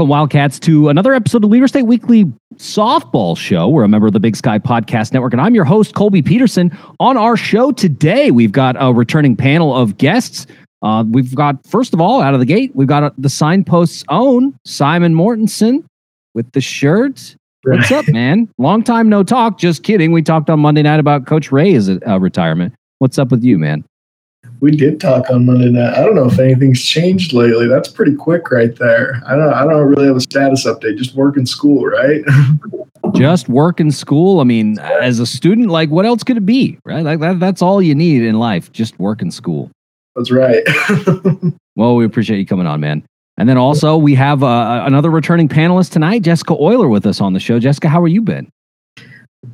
Welcome, Wildcats, to another episode of Weber State Weekly Softball Show. We're a member of the Big Sky Podcast Network, and I'm your host, Colby Peterson. On our show today, we've got a returning panel of guests. Uh, we've got, first of all, out of the gate, we've got uh, the signpost's own Simon Mortensen with the shirt. What's up, man? Long time no talk. Just kidding. We talked on Monday night about Coach Ray's uh, retirement. What's up with you, man? We did talk on Monday night. I don't know if anything's changed lately. That's pretty quick right there. I don't I don't really have a status update. Just work in school, right? Just work in school. I mean, as a student, like what else could it be, right? Like that, that's all you need in life. Just work in school. That's right. well, we appreciate you coming on, man. And then also we have uh, another returning panelist tonight, Jessica Euler, with us on the show. Jessica, how are you been?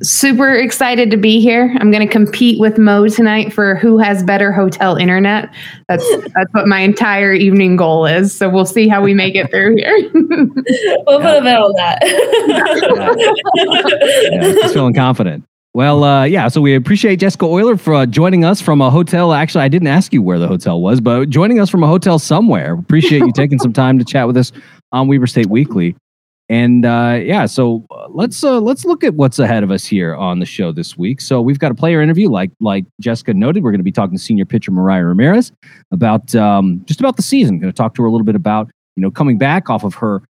Super excited to be here. I'm going to compete with Mo tonight for who has better hotel internet. That's that's what my entire evening goal is. So we'll see how we make it through here. we'll put a bet on that. yeah. yeah, feeling confident. Well, uh, yeah. So we appreciate Jessica Euler for uh, joining us from a hotel. Actually, I didn't ask you where the hotel was, but joining us from a hotel somewhere. Appreciate you taking some time to chat with us on Weber State Weekly. And uh, yeah, so uh, let's uh, let's look at what's ahead of us here on the show this week. So we've got a player interview, like like Jessica noted. We're going to be talking to senior pitcher Mariah Ramirez about um, just about the season. Going to talk to her a little bit about you know coming back off of her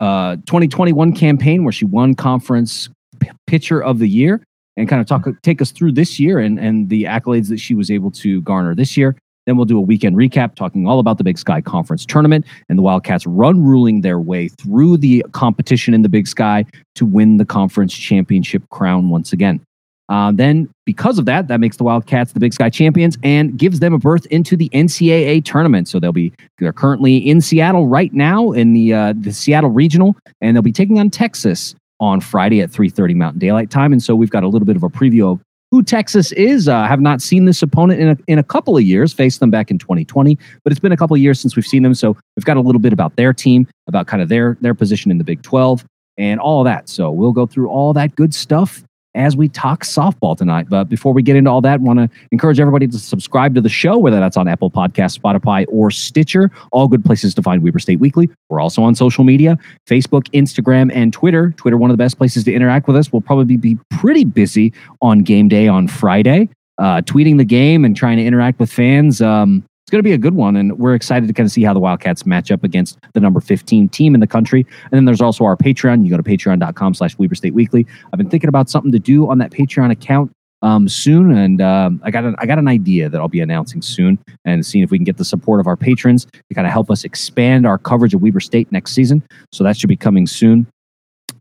uh, 2021 campaign where she won conference p- pitcher of the year, and kind of talk take us through this year and and the accolades that she was able to garner this year. Then we'll do a weekend recap talking all about the Big Sky Conference tournament and the Wildcats run ruling their way through the competition in the Big Sky to win the conference championship crown once again. Uh, then, because of that, that makes the Wildcats the Big Sky champions and gives them a berth into the NCAA tournament. So they'll be they're currently in Seattle right now in the uh, the Seattle Regional, and they'll be taking on Texas on Friday at 3:30 Mountain Daylight Time. And so we've got a little bit of a preview of who Texas is. Uh, have not seen this opponent in a, in a couple of years. Faced them back in 2020, but it's been a couple of years since we've seen them. So we've got a little bit about their team, about kind of their their position in the Big 12, and all that. So we'll go through all that good stuff as we talk softball tonight. But before we get into all that, want to encourage everybody to subscribe to the show, whether that's on Apple Podcast, Spotify, or Stitcher. All good places to find Weber State Weekly. We're also on social media Facebook, Instagram, and Twitter. Twitter, one of the best places to interact with us. We'll probably be pretty busy on game day on Friday, uh, tweeting the game and trying to interact with fans. Um, it's going to be a good one, and we're excited to kind of see how the Wildcats match up against the number 15 team in the country. And then there's also our Patreon. You go to patreon.com slash Weber State Weekly. I've been thinking about something to do on that Patreon account um, soon, and um, I got an, I got an idea that I'll be announcing soon, and seeing if we can get the support of our patrons to kind of help us expand our coverage of Weber State next season. So that should be coming soon.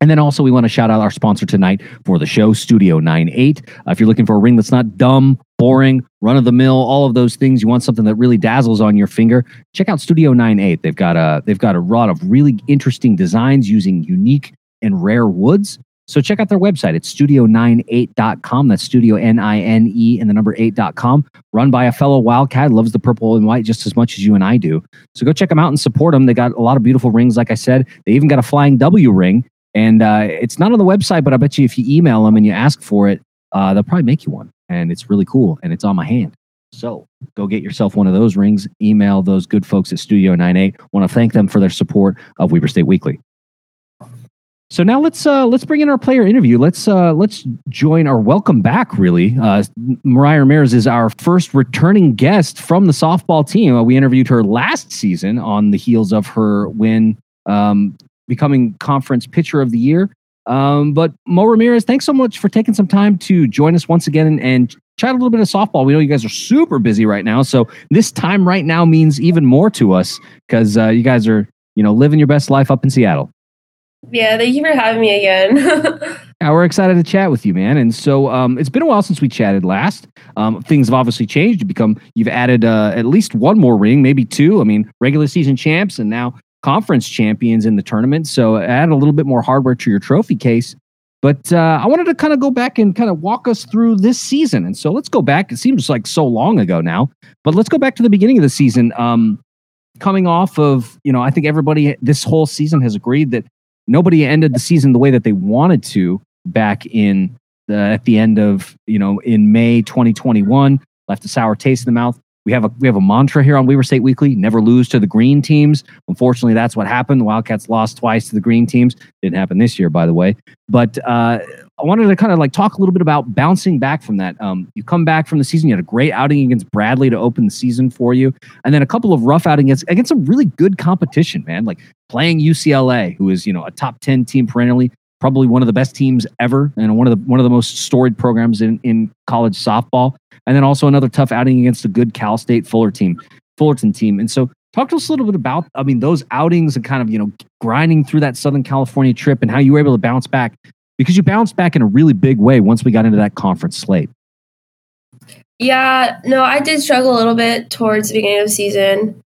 And then also, we want to shout out our sponsor tonight for the show, Studio 98. Uh, if you're looking for a ring that's not dumb, boring, run of the mill, all of those things, you want something that really dazzles on your finger, check out Studio 98. They've got a they've got a lot of really interesting designs using unique and rare woods. So check out their website. It's studio98.com. That's studio N I N E and the number 8.com. Run by a fellow Wildcat, loves the purple and white just as much as you and I do. So go check them out and support them. They got a lot of beautiful rings, like I said. They even got a flying W ring. And uh, it's not on the website, but I bet you if you email them and you ask for it, uh, they'll probably make you one. And it's really cool and it's on my hand. So go get yourself one of those rings. Email those good folks at Studio 98. Want to thank them for their support of Weber State Weekly. So now let's uh, let's bring in our player interview. Let's uh, let's join or welcome back. Really, uh, Mariah Ramirez is our first returning guest from the softball team. Uh, we interviewed her last season on the heels of her win um, becoming conference pitcher of the year. Um, but Mo Ramirez, thanks so much for taking some time to join us once again and, and chat a little bit of softball. We know you guys are super busy right now, so this time right now means even more to us because uh, you guys are you know living your best life up in Seattle. Yeah, thank you for having me again. yeah, we're excited to chat with you, man. And so um, it's been a while since we chatted last. Um, things have obviously changed. You become you've added uh, at least one more ring, maybe two. I mean, regular season champs, and now conference champions in the tournament. So add a little bit more hardware to your trophy case. But uh, I wanted to kind of go back and kind of walk us through this season. And so let's go back. It seems like so long ago now, but let's go back to the beginning of the season. Um, coming off of, you know, I think everybody this whole season has agreed that nobody ended the season the way that they wanted to back in the, at the end of, you know, in May 2021, left a sour taste in the mouth we have a we have a mantra here on Weber State Weekly: never lose to the green teams. Unfortunately, that's what happened. The Wildcats lost twice to the green teams. Didn't happen this year, by the way. But uh, I wanted to kind of like talk a little bit about bouncing back from that. Um, you come back from the season. You had a great outing against Bradley to open the season for you, and then a couple of rough outings against, against some really good competition. Man, like playing UCLA, who is you know a top ten team perennially probably one of the best teams ever and one of the one of the most storied programs in, in college softball. And then also another tough outing against a good Cal State Fuller team, Fullerton team. And so talk to us a little bit about, I mean, those outings and kind of, you know, grinding through that Southern California trip and how you were able to bounce back because you bounced back in a really big way once we got into that conference slate. Yeah, no, I did struggle a little bit towards the beginning of the season.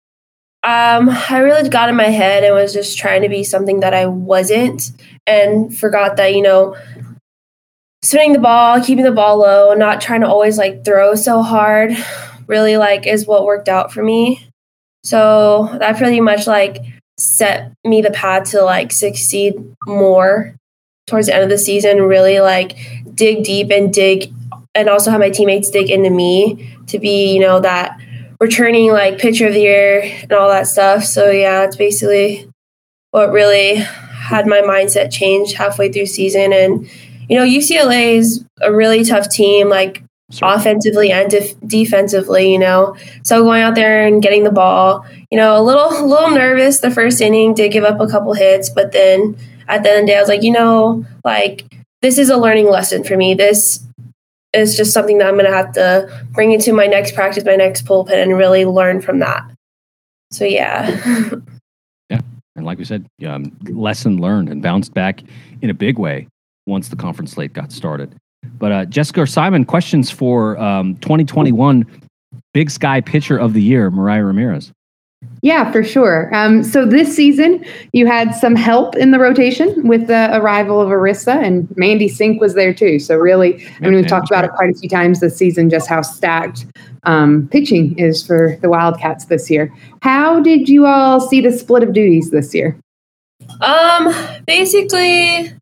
Um, I really got in my head and was just trying to be something that I wasn't and forgot that, you know, spinning the ball, keeping the ball low, not trying to always like throw so hard really like is what worked out for me. So that pretty much like set me the path to like succeed more towards the end of the season, really like dig deep and dig and also have my teammates dig into me to be, you know, that returning like pitcher of the year and all that stuff. So yeah, it's basically what really had my mindset change halfway through season and you know, UCLA is a really tough team, like sure. offensively and def- defensively. You know, so going out there and getting the ball, you know, a little, a little nervous the first inning, did give up a couple hits, but then at the end of the day, I was like, you know, like this is a learning lesson for me. This is just something that I'm going to have to bring into my next practice, my next bullpen, and really learn from that. So yeah. like we said, um, lesson learned and bounced back in a big way once the conference slate got started. But uh, Jessica or Simon, questions for um, 2021 Big Sky Pitcher of the Year, Mariah Ramirez. Yeah, for sure. Um, so this season, you had some help in the rotation with the arrival of Arissa, and Mandy Sink was there too. So really, I mean, we've talked about it quite a few times this season, just how stacked um, pitching is for the Wildcats this year. How did you all see the split of duties this year? Um, basically,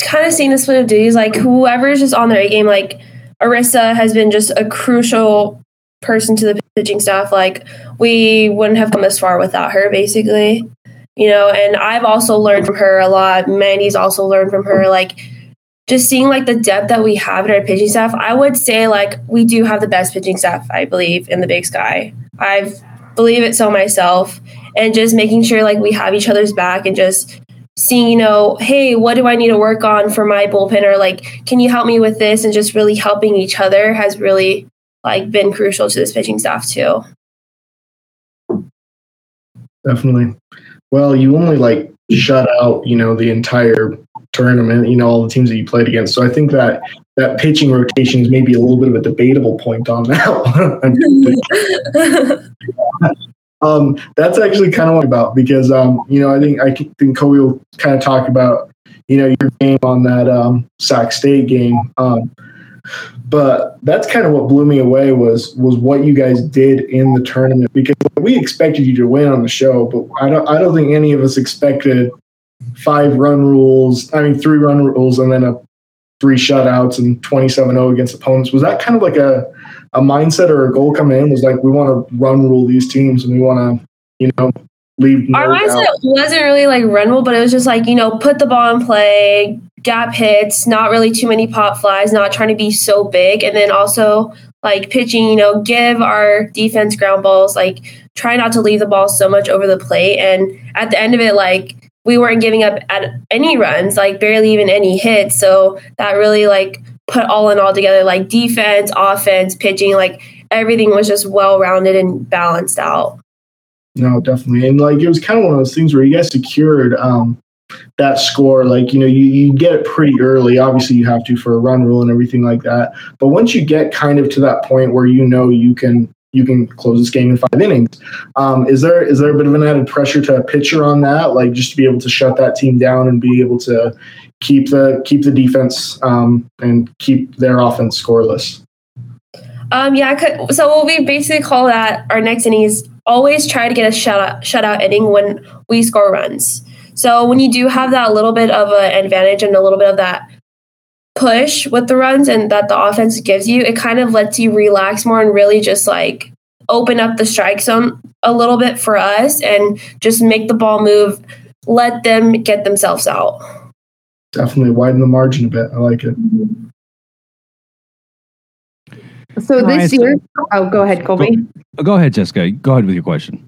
kind of seeing the split of duties. Like whoever's just on their A game, like Arissa has been just a crucial person to the pitching staff. Like we wouldn't have come this far without her, basically. You know, and I've also learned from her a lot. Mandy's also learned from her. Like just seeing like the depth that we have in our pitching staff, I would say like we do have the best pitching staff, I believe, in the Big Sky. I believe it so myself, and just making sure like we have each other's back and just seeing, you know, hey, what do I need to work on for my bullpen? Or like, can you help me with this? And just really helping each other has really like been crucial to this pitching staff too. Definitely. Well, you only like shut out, you know, the entire tournament, you know, all the teams that you played against. So I think that that pitching rotation is maybe a little bit of a debatable point on that. Um, that's actually kind of what about because um, you know I think I think Colby will kind of talk about you know your game on that um, Sac State game. Um, but that's kind of what blew me away was was what you guys did in the tournament because we expected you to win on the show, but I don't I don't think any of us expected five run rules. I mean three run rules and then a three shutouts and 27-0 against opponents. Was that kind of like a a mindset or a goal coming in was like we want to run rule these teams and we want to you know leave. Our mindset out. wasn't really like run rule, but it was just like you know put the ball in play, gap hits, not really too many pop flies, not trying to be so big, and then also like pitching. You know, give our defense ground balls, like try not to leave the ball so much over the plate, and at the end of it, like we weren't giving up at any runs, like barely even any hits. So that really like put all in all together, like defense, offense, pitching, like everything was just well rounded and balanced out. No, definitely. And like it was kind of one of those things where you guys secured um, that score. Like, you know, you, you get it pretty early. Obviously, you have to for a run rule and everything like that. But once you get kind of to that point where you know you can you can close this game in five innings. Um, is there is there a bit of an added pressure to a pitcher on that, like just to be able to shut that team down and be able to keep the keep the defense um, and keep their offense scoreless? Um, yeah, so what we basically call that our next inning is always try to get a shutout shutout inning when we score runs. So when you do have that little bit of an advantage and a little bit of that push with the runs and that the offense gives you, it kind of lets you relax more and really just like open up the strike zone a little bit for us and just make the ball move, let them get themselves out. Definitely widen the margin a bit. I like it. So this year, oh, go ahead, Colby. Go, go ahead, Jessica. Go ahead with your question.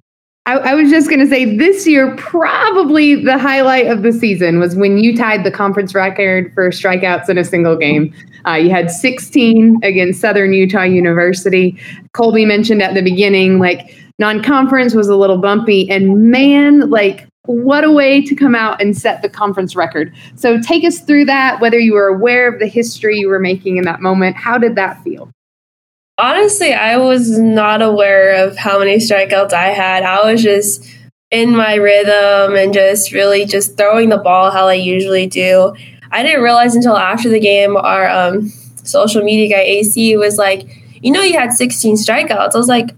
I, I was just going to say this year, probably the highlight of the season was when you tied the conference record for strikeouts in a single game. Uh, you had 16 against Southern Utah University. Colby mentioned at the beginning, like non conference was a little bumpy, and man, like what a way to come out and set the conference record. So take us through that, whether you were aware of the history you were making in that moment. How did that feel? Honestly, I was not aware of how many strikeouts I had. I was just in my rhythm and just really just throwing the ball how I usually do. I didn't realize until after the game, our um, social media guy AC was like, "You know, you had 16 strikeouts." I was like,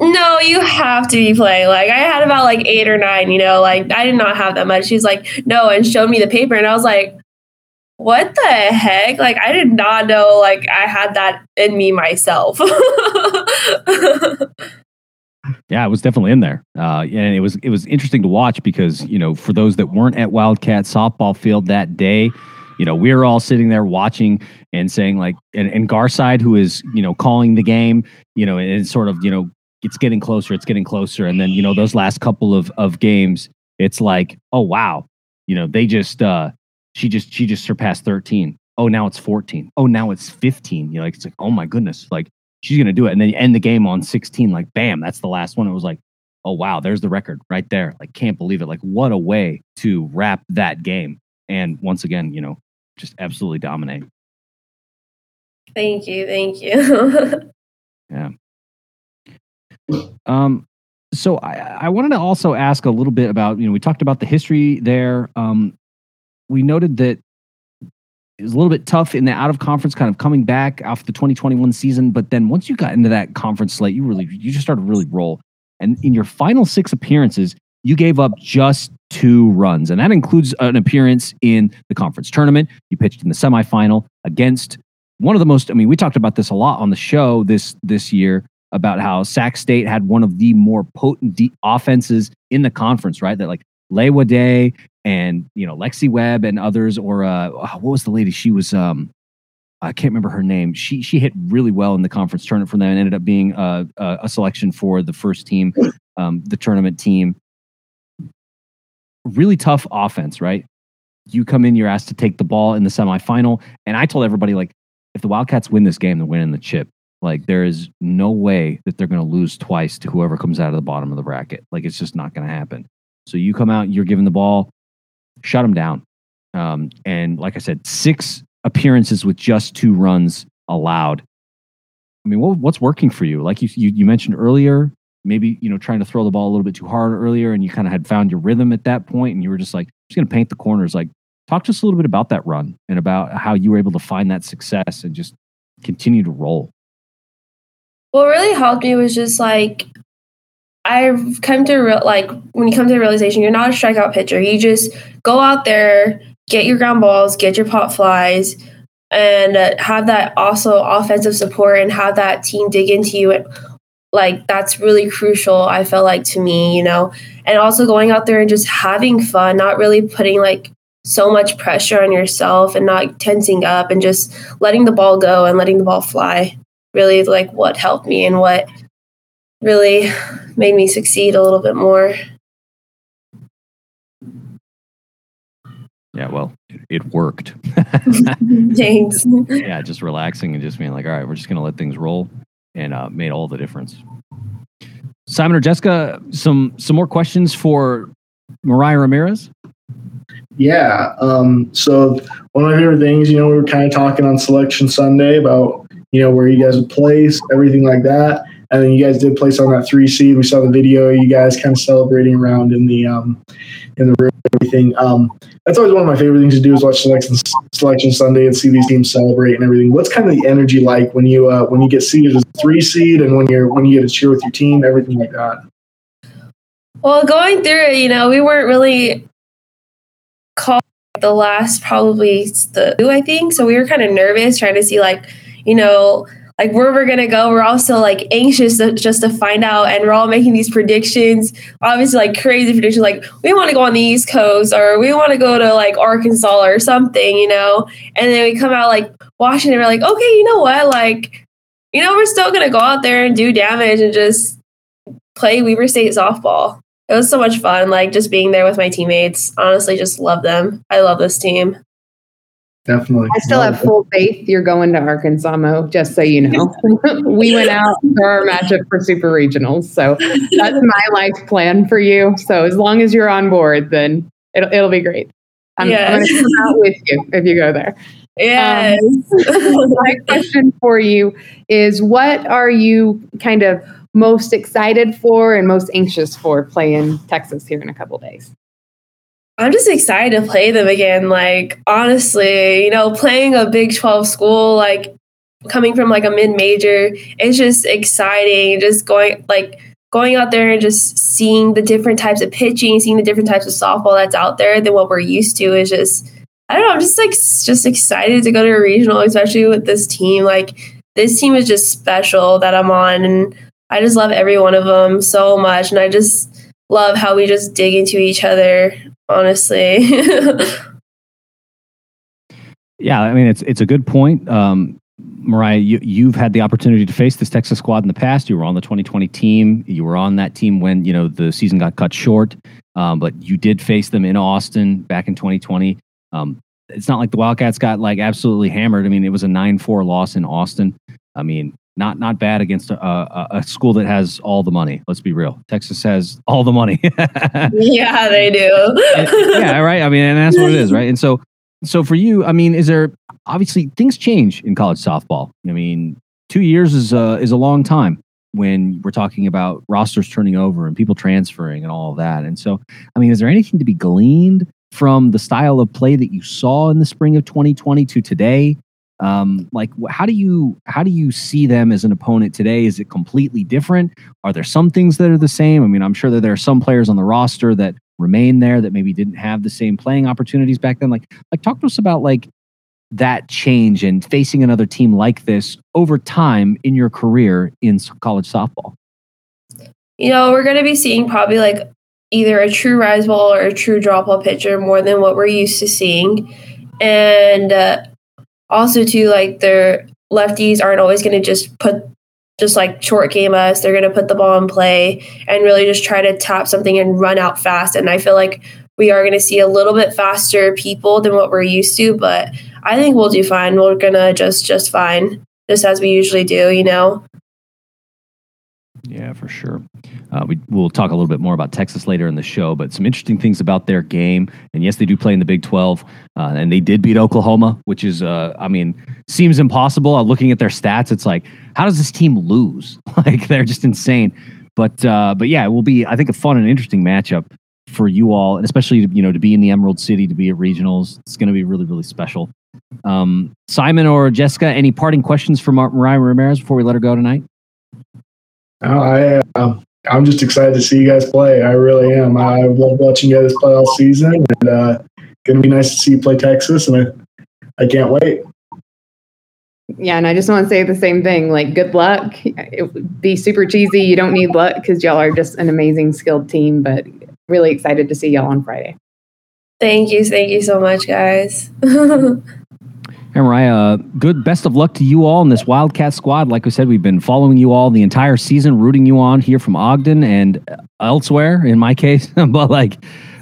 "No, you have to be playing." Like I had about like eight or nine. You know, like I did not have that much. She's like, "No," and showed me the paper, and I was like, what the heck? Like I did not know like I had that in me myself. yeah, it was definitely in there. Uh, and it was it was interesting to watch because, you know, for those that weren't at Wildcat softball field that day, you know, we were all sitting there watching and saying like and, and Garside, who is, you know, calling the game, you know, and sort of, you know, it's getting closer, it's getting closer. And then, you know, those last couple of of games, it's like, oh wow, you know, they just uh she just she just surpassed 13 oh now it's 14 oh now it's 15 you know like it's like oh my goodness like she's gonna do it. And then you end the game on 16 like bam that's the last one. It was like oh wow there's the record right there. Like can't believe it. Like what a way to wrap that game and once again you know just absolutely dominate. Thank you thank you. Yeah. Um so I, I wanted to also ask a little bit about you know we talked about the history there. Um we noted that it was a little bit tough in the out of conference kind of coming back after the 2021 season but then once you got into that conference slate you really you just started to really roll. And in your final six appearances you gave up just two runs and that includes an appearance in the conference tournament. You pitched in the semifinal against one of the most i mean we talked about this a lot on the show this this year about how sac state had one of the more potent offenses in the conference right? That like Lewa Day and you know Lexi Webb and others, or uh, what was the lady? She was um, I can't remember her name. She she hit really well in the conference tournament for them and ended up being a, a, a selection for the first team, um, the tournament team. Really tough offense, right? You come in, you're asked to take the ball in the semifinal, and I told everybody like, if the Wildcats win this game, they're winning the chip. Like there is no way that they're going to lose twice to whoever comes out of the bottom of the bracket. Like it's just not going to happen. So you come out, you're given the ball, shut them down. Um, and like I said, six appearances with just two runs allowed. I mean, what, what's working for you? Like you, you, you mentioned earlier, maybe you know trying to throw the ball a little bit too hard earlier, and you kind of had found your rhythm at that point, and you were just like, just going to paint the corners. Like, talk to us a little bit about that run and about how you were able to find that success and just continue to roll. What really helped me was just like I've come to real like when you come to the realization you're not a strikeout pitcher. You just go out there, get your ground balls, get your pop flies, and uh, have that also offensive support and have that team dig into you. And like that's really crucial. I felt like to me, you know, and also going out there and just having fun, not really putting like so much pressure on yourself and not tensing up and just letting the ball go and letting the ball fly. Really, like what helped me and what really made me succeed a little bit more. Yeah, well, it worked. Thanks. yeah, just relaxing and just being like, all right, we're just going to let things roll and uh, made all the difference. Simon or Jessica, some some more questions for Mariah Ramirez? Yeah. Um, so one of my favorite things, you know, we were kind of talking on Selection Sunday about, you know, where you guys would place, everything like that. And then you guys did place on that three seed. We saw the video. You guys kind of celebrating around in the um, in the room, everything. Um, that's always one of my favorite things to do is watch selection selection Sunday and see these teams celebrate and everything. What's kind of the energy like when you uh, when you get seeded as a three seed and when you're when you get to cheer with your team, everything like that. Well, going through it, you know, we weren't really called the last probably the two, I think. So we were kind of nervous trying to see like, you know, like where we're gonna go. We're also like anxious to, just to find out, and we're all making these predictions. Obviously, like crazy predictions, like we want to go on the East Coast or we want to go to like Arkansas or something, you know. And then we come out like Washington. We're like, okay, you know what? Like, you know, we're still gonna go out there and do damage and just play Weber State softball. It was so much fun, like just being there with my teammates. Honestly, just love them. I love this team. Definitely. I still have full faith you're going to Arkansas, Mo, just so you know. we went out for our matchup for super regionals. So that's my life plan for you. So as long as you're on board, then it'll, it'll be great. I'm, Yes. I'm going to come out with you if you go there. Um, yes. my question for you is what are you kind of most excited for and most anxious for playing Texas here in a couple days? I'm just excited to play them again. Like, honestly, you know, playing a Big 12 school, like coming from like a mid major, it's just exciting. Just going, like, going out there and just seeing the different types of pitching, seeing the different types of softball that's out there than what we're used to is just, I don't know, I'm just like, just excited to go to a regional, especially with this team. Like, this team is just special that I'm on. And I just love every one of them so much. And I just, love how we just dig into each other honestly Yeah, I mean it's it's a good point. Um, Mariah, you, you've had the opportunity to face this Texas squad in the past. You were on the 2020 team. You were on that team when you know the season got cut short, um, but you did face them in Austin back in 2020. Um, it's not like the Wildcats got like absolutely hammered. I mean, it was a 9-4 loss in Austin. I mean, not not bad against a, a, a school that has all the money. Let's be real. Texas has all the money. yeah they do yeah, right. I mean, and that's what it is, right? And so, so for you, I mean, is there obviously things change in college softball? I mean, two years is a is a long time when we're talking about rosters turning over and people transferring and all of that. And so, I mean, is there anything to be gleaned from the style of play that you saw in the spring of 2020 to today? Um, like, how do you how do you see them as an opponent today? Is it completely different? Are there some things that are the same? I mean, I'm sure that there are some players on the roster that remain there that maybe didn't have the same playing opportunities back then. Like, like talk to us about like that change and facing another team like this over time in your career in college softball. you know we're going to be seeing probably like either a true rise ball or a true drop ball pitcher more than what we're used to seeing and uh, also too like their lefties aren't always going to just put just like short game us. They're going to put the ball in play and really just try to tap something and run out fast. And i feel like we are going to see a little bit faster people than what we're used to but i think we'll do fine. We're going to just just fine just as we usually do you know? Yeah, for sure. Uh, we, we'll talk a little bit more about Texas later in the show, but some interesting things about their game. And yes, they do play in the Big 12, uh, and they did beat Oklahoma, which is, uh, I mean, seems impossible. Uh, looking at their stats, it's like, how does this team lose? like, they're just insane. But, uh, but yeah, it will be, I think, a fun and interesting matchup for you all, and especially you know to be in the Emerald City, to be at regionals. It's going to be really, really special. Um, Simon or Jessica, any parting questions for Mar- Mariah Ramirez before we let her go tonight? Oh, I, uh, I'm just excited to see you guys play. I really am. I love watching you guys play all season, and uh, going to be nice to see you play Texas, and I, I can't wait. Yeah, and I just want to say the same thing. Like, good luck. It would be super cheesy. You don't need luck because y'all are just an amazing, skilled team. But really excited to see y'all on Friday. Thank you. Thank you so much, guys. Uh, good best of luck to you all in this Wildcat squad. Like we said, we've been following you all the entire season, rooting you on here from Ogden and elsewhere, in my case. but like,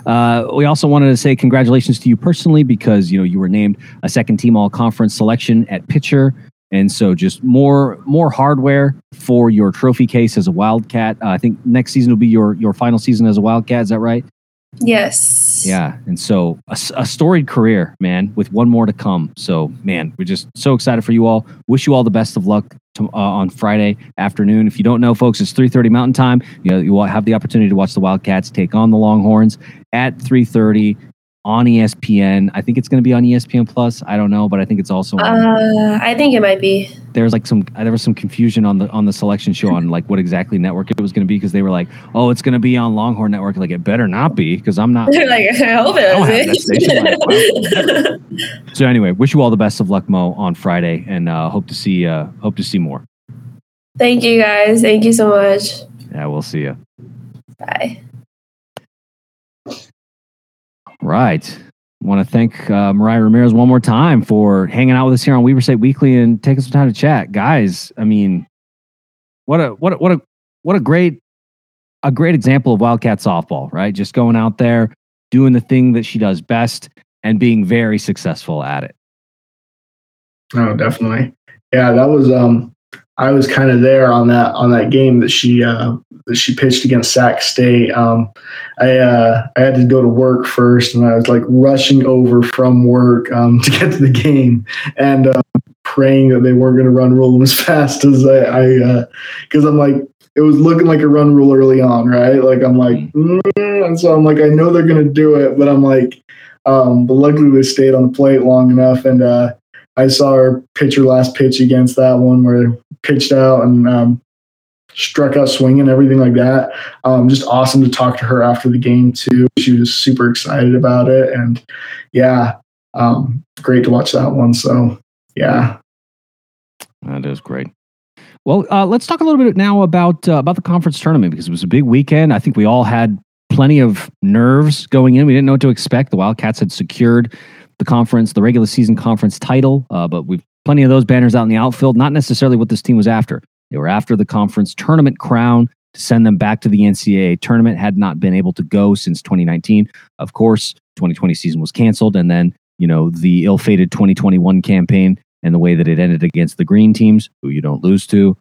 uh, we also wanted to say congratulations to you personally because you know you were named a second team all conference selection at pitcher, and so just more more hardware for your trophy case as a Wildcat. Uh, I think next season will be your your final season as a Wildcat. Is that right? Yes. Yeah, and so a storied career, man, with one more to come. So, man, we're just so excited for you all. Wish you all the best of luck to, uh, on Friday afternoon. If you don't know, folks, it's 3:30 Mountain Time. You know, you will have the opportunity to watch the Wildcats take on the Longhorns at 3:30. On ESPN. I think it's going to be on ESPN Plus. I don't know, but I think it's also on Uh, I think it might be. there's like some there was some confusion on the on the selection show on like what exactly network it was going to be because they were like, oh, it's going to be on Longhorn Network. Like it better not be because I'm not. They're like, I hope I don't have it that station. Like, is. So anyway, wish you all the best of luck, Mo, on Friday, and uh, hope to see uh, hope to see more. Thank you guys. Thank you so much. Yeah, we'll see you. Bye. Right. I Want to thank uh, Mariah Ramirez one more time for hanging out with us here on Weber State Weekly and taking some time to chat, guys. I mean, what a what a, what a what a great a great example of Wildcat softball, right? Just going out there doing the thing that she does best and being very successful at it. Oh, definitely. Yeah, that was um I was kind of there on that on that game that she uh that she pitched against Sac State. Um I uh I had to go to work first and I was like rushing over from work um to get to the game and uh, praying that they weren't going to run rule as fast as I, I uh I'm like it was looking like a run rule early on, right? Like I'm like mm, and so I'm like I know they're going to do it, but I'm like um but luckily they stayed on the plate long enough and uh I saw her pitch her last pitch against that one where pitched out and um, struck out swinging, everything like that. Um, just awesome to talk to her after the game too. She was super excited about it, and yeah, um, great to watch that one. So yeah, That is great. Well, uh, let's talk a little bit now about uh, about the conference tournament because it was a big weekend. I think we all had plenty of nerves going in. We didn't know what to expect. The Wildcats had secured the conference, the regular season conference title, uh, but we've plenty of those banners out in the outfield. Not necessarily what this team was after. They were after the conference tournament crown to send them back to the NCAA tournament. Had not been able to go since 2019. Of course, 2020 season was canceled, and then you know the ill-fated 2021 campaign and the way that it ended against the green teams, who you don't lose to.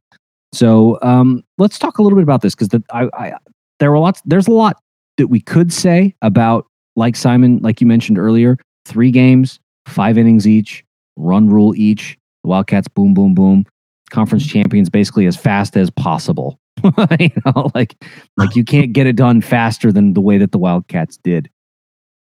So um, let's talk a little bit about this because the, I, I, there were lots. There's a lot that we could say about, like Simon, like you mentioned earlier, three games, five innings each, run rule each. The Wildcats, boom, boom, boom. Conference champions, basically as fast as possible. you know, like like you can't get it done faster than the way that the Wildcats did.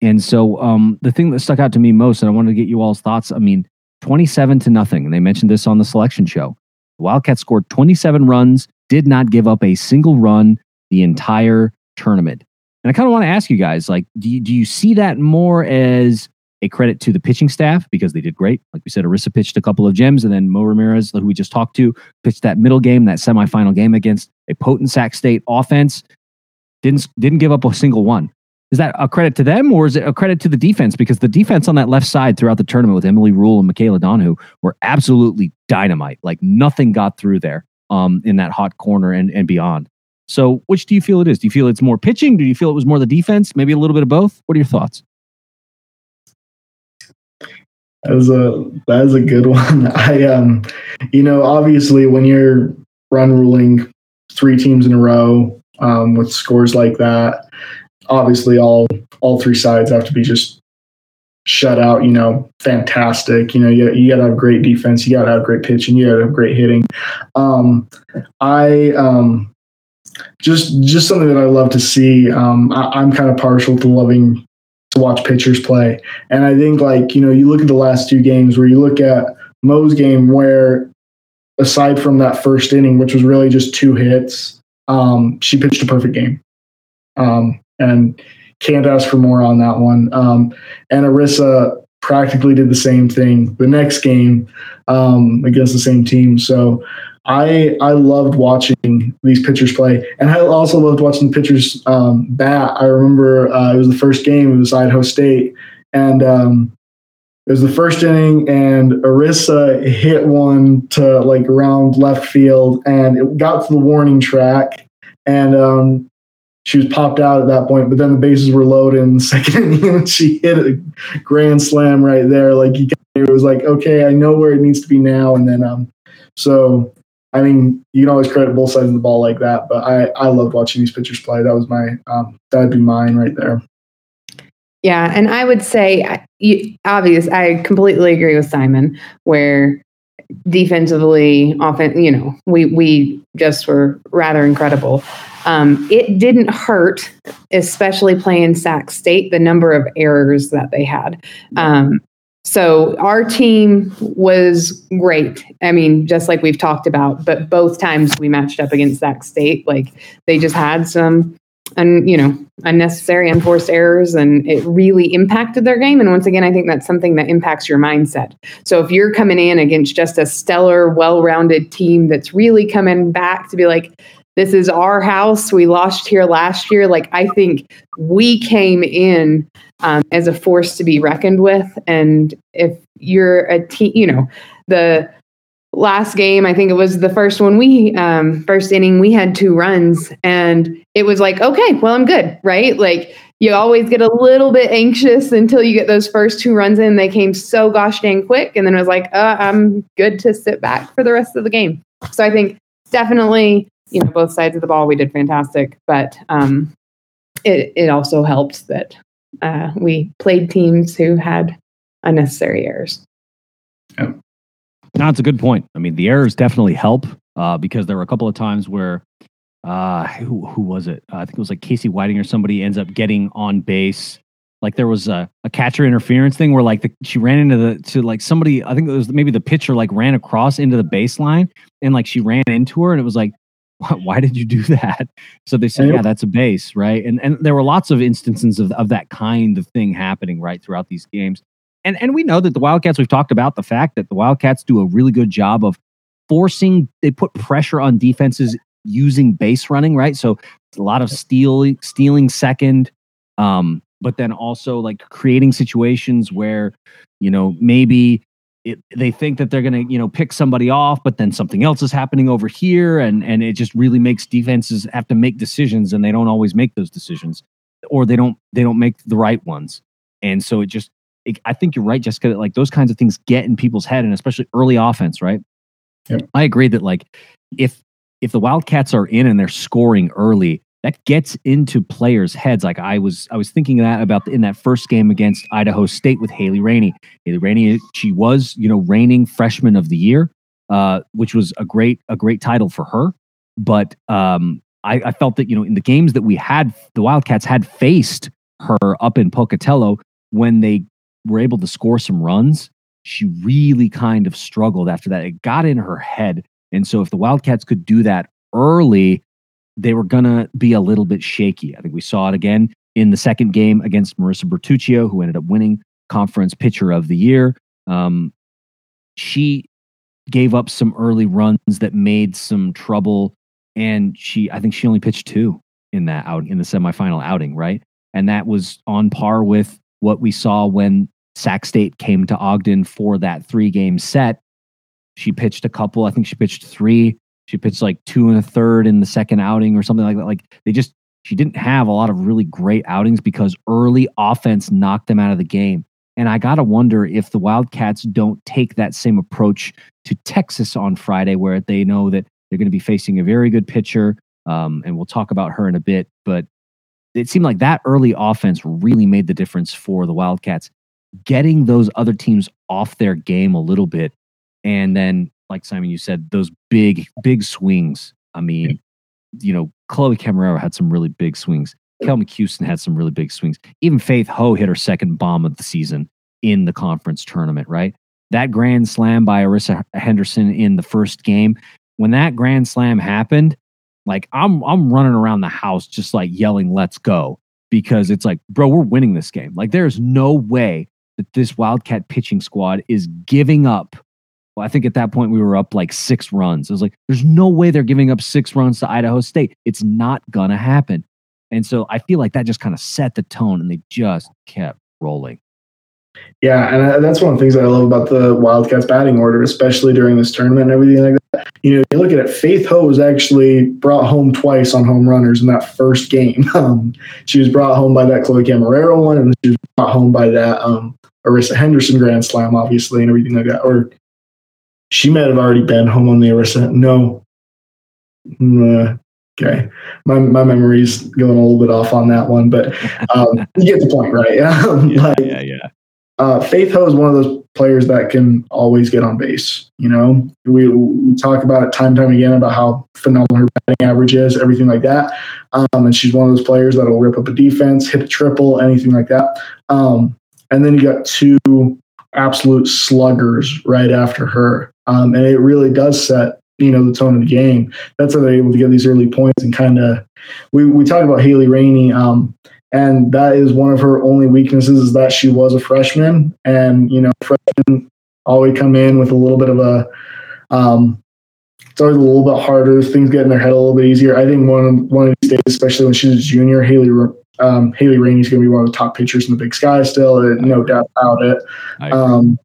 And so um, the thing that stuck out to me most, and I wanted to get you all's thoughts. I mean, 27 to nothing. And they mentioned this on the selection show. The Wildcats scored 27 runs, did not give up a single run the entire tournament. And I kind of want to ask you guys, like, do you, do you see that more as a credit to the pitching staff because they did great? Like we said, Arissa pitched a couple of gems, and then Mo Ramirez, who we just talked to, pitched that middle game, that semifinal game against a potent Sac State offense. Didn't didn't give up a single one. Is that a credit to them or is it a credit to the defense? Because the defense on that left side throughout the tournament with Emily Rule and Michaela Donahue were absolutely dynamite. Like nothing got through there um, in that hot corner and, and beyond. So, which do you feel it is? Do you feel it's more pitching? Do you feel it was more the defense? Maybe a little bit of both? What are your thoughts? That is a that is a good one. I um, you know, obviously when you're run ruling three teams in a row um, with scores like that, obviously all all three sides have to be just shut out. You know, fantastic. You know, you you got to have great defense. You got to have great pitching. You got to have great hitting. Um, I um, just just something that I love to see. Um, I, I'm kind of partial to loving to watch pitchers play, and I think like you know, you look at the last two games where you look at Mo's game where aside from that first inning, which was really just two hits, um, she pitched a perfect game. Um, and can't ask for more on that one. Um, and Arissa practically did the same thing the next game um, against the same team. So I I loved watching these pitchers play, and I also loved watching the pitchers um, bat. I remember uh, it was the first game. It was Idaho State, and um, it was the first inning, and Arissa hit one to like around left field, and it got to the warning track, and um, she was popped out at that point. But then the bases were loaded in the second inning, and she hit a grand slam right there. Like you, it was like, okay, I know where it needs to be now, and then um, so. I mean, you can always credit both sides of the ball like that, but I, I loved watching these pitchers play. That was my um, that'd be mine right there. Yeah, and I would say, you, obvious. I completely agree with Simon. Where defensively, often, you know, we we just were rather incredible. um, it didn't hurt, especially playing Sac State, the number of errors that they had. Um, so our team was great. I mean, just like we've talked about, but both times we matched up against Sac State, like they just had some and you know unnecessary unforced errors and it really impacted their game and once again i think that's something that impacts your mindset so if you're coming in against just a stellar well-rounded team that's really coming back to be like this is our house. We lost here last year. Like i think we came in um, as a force to be reckoned with. And if you're a team you know the last game i think it was the first one we um, first inning we had two runs. And it was like okay well i'm good right? Like you always get a little bit anxious until you get those first two runs in. They came so gosh dang quick. And then it was like uh, i'm good to sit back for the rest of the game. So i think definitely you know both sides of the ball we did fantastic but um, it, it also helped that uh, we played teams who had unnecessary errors no, it's a good point. I mean, the errors definitely help uh, because there were a couple of times where uh, who, who was it? Uh, I think it was like Casey Whiting or somebody ends up getting on base. Like there was a, a catcher interference thing where like the, she ran into the to like somebody. I think it was maybe the pitcher like ran across into the baseline and like she ran into her and it was like, why did you do that? So they said, yeah, that's a base, right? And and there were lots of instances of of that kind of thing happening right throughout these games and and we know that the Wildcats. We've talked about the fact that the Wildcats do a really good job of forcing. They put pressure on defenses using base running, right? So a lot of stealing, stealing second, um, but then also like creating situations where you know maybe it, they think that they're going to you know pick somebody off but then something else is happening over here and and it just really makes defenses have to make decisions and they don't always make those decisions or they don't they don't make the right ones and so it just it, I think you're right, Jessica. That like those kinds of things get in people's head, and especially early offense, right? Yep. I agree that like if if the Wildcats are in and they're scoring early, that gets into players' heads. Like I was, I was thinking that about the, in that first game against Idaho State with Haley Rainey. Haley Rainey, she was, you know, reigning freshman of the year, uh, which was a great, a great title for her. But um, I, I felt that you know in the games that we had, the Wildcats had faced her up in Pocatello when they were able to score some runs, she really kind of struggled after that. It got in her head. And so if the Wildcats could do that early, they were going to be a little bit shaky. I think we saw it again in the second game against Marissa Bertuccio, who ended up winning conference pitcher of the year. Um, she gave up some early runs that made some trouble. And she, I think she only pitched two in that out in the semifinal outing, right? And that was on par with what we saw when Sac State came to Ogden for that three game set. She pitched a couple. I think she pitched three. She pitched like two and a third in the second outing or something like that. Like they just, she didn't have a lot of really great outings because early offense knocked them out of the game. And I got to wonder if the Wildcats don't take that same approach to Texas on Friday, where they know that they're going to be facing a very good pitcher. Um, and we'll talk about her in a bit. But it seemed like that early offense really made the difference for the Wildcats, getting those other teams off their game a little bit. And then, like Simon, you said, those big, big swings. I mean, you know, Chloe Camarero had some really big swings. Kel McHuston had some really big swings. Even Faith Ho hit her second bomb of the season in the conference tournament, right? That grand slam by Arissa Henderson in the first game, when that grand slam happened, like I'm I'm running around the house just like yelling, let's go. Because it's like, bro, we're winning this game. Like there's no way that this Wildcat pitching squad is giving up. Well, I think at that point we were up like six runs. I was like, there's no way they're giving up six runs to Idaho State. It's not gonna happen. And so I feel like that just kind of set the tone and they just kept rolling. Yeah, and uh, that's one of the things that I love about the Wildcats batting order, especially during this tournament and everything like that. You know, you look at it, Faith Ho was actually brought home twice on home runners in that first game. Um, she was brought home by that Chloe Camarero one, and she was brought home by that um, Arissa Henderson Grand Slam, obviously, and everything like that. Or she might have already been home on the Arissa. No. Mm, uh, okay. My, my memory's going a little bit off on that one, but um, you get the point, right? yeah, like, yeah, yeah uh, Faith Ho is one of those players that can always get on base. You know, we, we talk about it time and time again about how phenomenal her batting average is, everything like that. Um, and she's one of those players that'll rip up a defense, hit a triple, anything like that. Um, and then you got two absolute sluggers right after her. Um, and it really does set you know the tone of the game. That's how they're able to get these early points and kind of. We we talk about Haley Rainey, um, and that is one of her only weaknesses is that she was a freshman, and you know freshmen always come in with a little bit of a. Um, it's always a little bit harder. Things get in their head a little bit easier. I think one of, one of these days, especially when she's a junior, Haley um, Haley Rainey's going to be one of the top pitchers in the Big Sky still, no doubt about it. Um,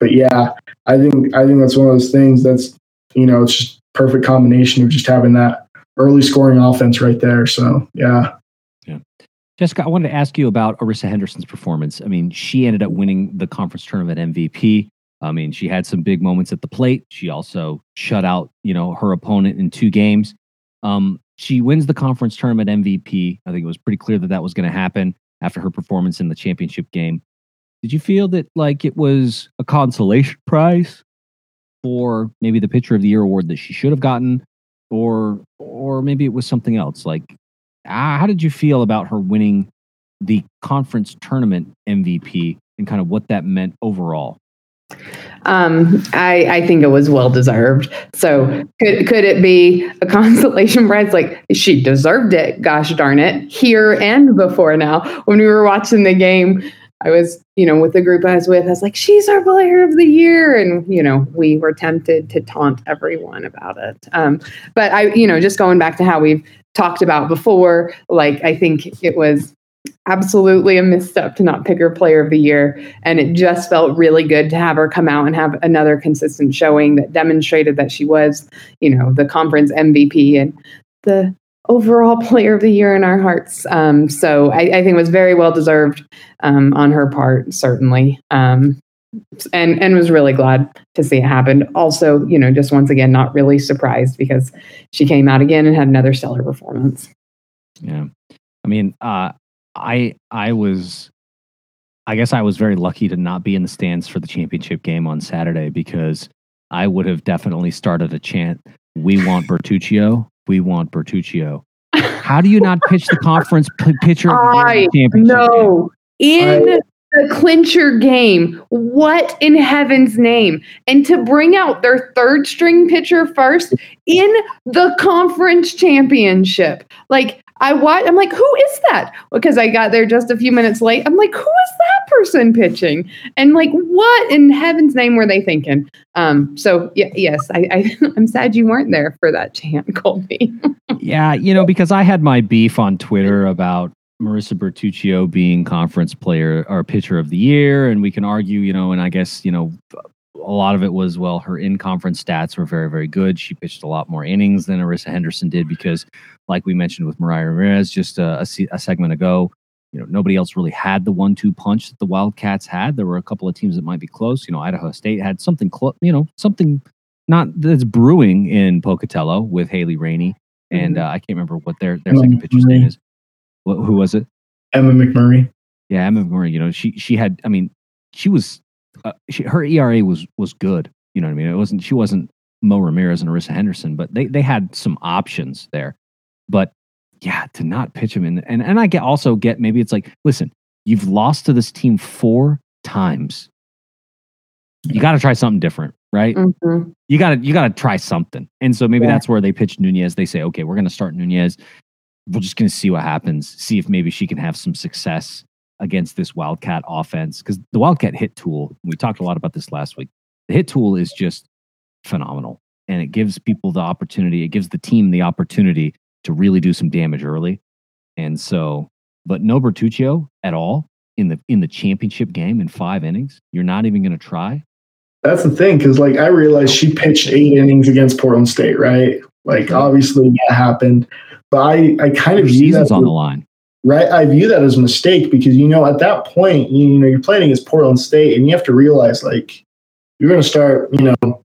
but yeah, I think I think that's one of those things that's you know it's just perfect combination of just having that early scoring offense right there. So yeah. Yeah. Jessica, I wanted to ask you about Arissa Henderson's performance. I mean, she ended up winning the conference tournament MVP. I mean, she had some big moments at the plate. She also shut out, you know, her opponent in two games. Um, she wins the conference tournament MVP. I think it was pretty clear that that was going to happen after her performance in the championship game. Did you feel that like it was a consolation prize for maybe the pitcher of the year award that she should have gotten or or maybe it was something else like ah, how did you feel about her winning the conference tournament MVP and kind of what that meant overall? Um, I, I think it was well deserved. So could could it be a consolation prize? Like she deserved it. Gosh darn it! Here and before now, when we were watching the game, I was you know with the group I was with. I was like, she's our player of the year, and you know we were tempted to taunt everyone about it. Um, but I you know just going back to how we've talked about before, like I think it was absolutely a misstep to not pick her player of the year. And it just felt really good to have her come out and have another consistent showing that demonstrated that she was, you know, the conference MVP and the overall player of the year in our hearts. Um, so I, I, think it was very well deserved um, on her part, certainly. Um, and and was really glad to see it happen. Also, you know, just once again, not really surprised because she came out again and had another stellar performance. Yeah, I mean, uh, I I was I guess I was very lucky to not be in the stands for the championship game on Saturday because I would have definitely started a chant, "We want Bertuccio, we want Bertuccio." How do you not pitch the conference p- pitcher the? No, in I, the clincher game. What in heaven's name? And to bring out their third string pitcher first in the conference championship. Like I watch, I'm like, who is that? Because I got there just a few minutes late. I'm like, who is that person pitching? And like, what in heaven's name were they thinking? Um, so yeah, yes, I, I I'm sad you weren't there for that chant, Colby. yeah, you know, because I had my beef on Twitter about Marissa Bertuccio being conference player or pitcher of the year, and we can argue, you know, and I guess you know a lot of it was well, her in conference stats were very, very good. She pitched a lot more innings than Arissa Henderson did because, like we mentioned with Mariah Ramirez just a, a, a segment ago, you know, nobody else really had the one two punch that the Wildcats had. There were a couple of teams that might be close. You know, Idaho State had something close, you know, something not that's brewing in Pocatello with Haley Rainey. And mm-hmm. uh, I can't remember what their, their second pitcher's name is. What, who was it? Emma McMurray. Yeah, Emma McMurray. You know, she she had. I mean, she was uh, she, her ERA was was good. You know what I mean? It wasn't she wasn't Mo Ramirez and Arissa Henderson, but they they had some options there. But yeah, to not pitch him in, and and I get also get maybe it's like, listen, you've lost to this team four times. You got to try something different, right? Mm-hmm. You got to you got to try something, and so maybe yeah. that's where they pitch Nunez. They say, okay, we're going to start Nunez. We're just going to see what happens. See if maybe she can have some success against this Wildcat offense because the Wildcat hit tool, we talked a lot about this last week. The hit tool is just phenomenal and it gives people the opportunity, it gives the team the opportunity to really do some damage early. And so, but no Bertuccio at all in the in the championship game in five innings. You're not even going to try. That's the thing, because like I realized she pitched eight innings against Portland State, right? Like obviously that happened, but I I kind of season's on the line right? I view that as a mistake because you know at that point, you, know, you're playing against Portland State, and you have to realize like you're going to start, you know,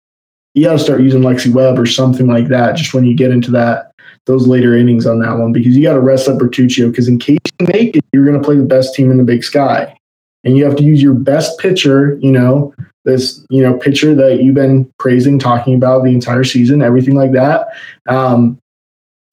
you got to start using Lexi Webb or something like that. Just when you get into that those later innings on that one, because you got to rest up Bertuccio because in case you make it, you're going to play the best team in the Big Sky, and you have to use your best pitcher, you know, this you know pitcher that you've been praising, talking about the entire season, everything like that. Um,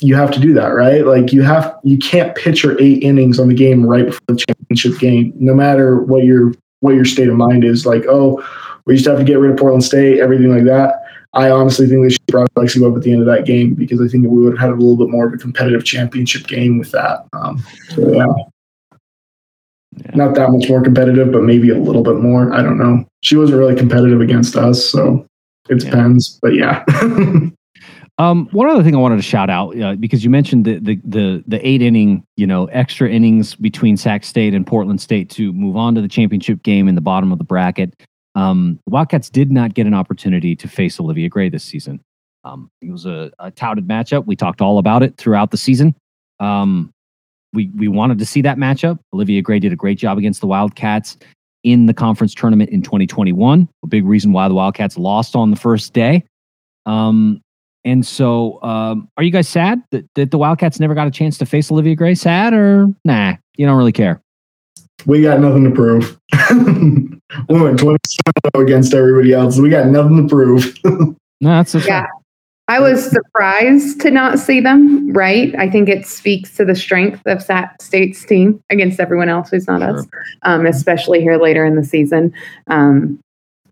you have to do that, right? Like you have you can't pitch your eight innings on the game right before the championship game, no matter what your what your state of mind is. Like, oh, we just have to get rid of Portland State, everything like that. I honestly think they should brought Lexi Webb at the end of that game because I think we would have had a little bit more of a competitive championship game with that. Um, so yeah. yeah. Not that much more competitive, but maybe a little bit more. I don't know. She wasn't really competitive against us, so it depends. Yeah. But yeah. Um, one other thing I wanted to shout out uh, because you mentioned the, the the the eight inning, you know, extra innings between Sac State and Portland State to move on to the championship game in the bottom of the bracket. Um, the Wildcats did not get an opportunity to face Olivia Gray this season. Um, it was a, a, touted matchup. We talked all about it throughout the season. Um, we we wanted to see that matchup. Olivia Gray did a great job against the Wildcats in the conference tournament in 2021. A big reason why the Wildcats lost on the first day. Um, and so, um, are you guys sad that, that the Wildcats never got a chance to face Olivia Gray? Sad or nah? You don't really care. We got nothing to prove. we went 20 against everybody else. We got nothing to prove. no, that's yeah. I was surprised to not see them, right? I think it speaks to the strength of Sac State's team against everyone else who's not sure. us, um, especially here later in the season. Um,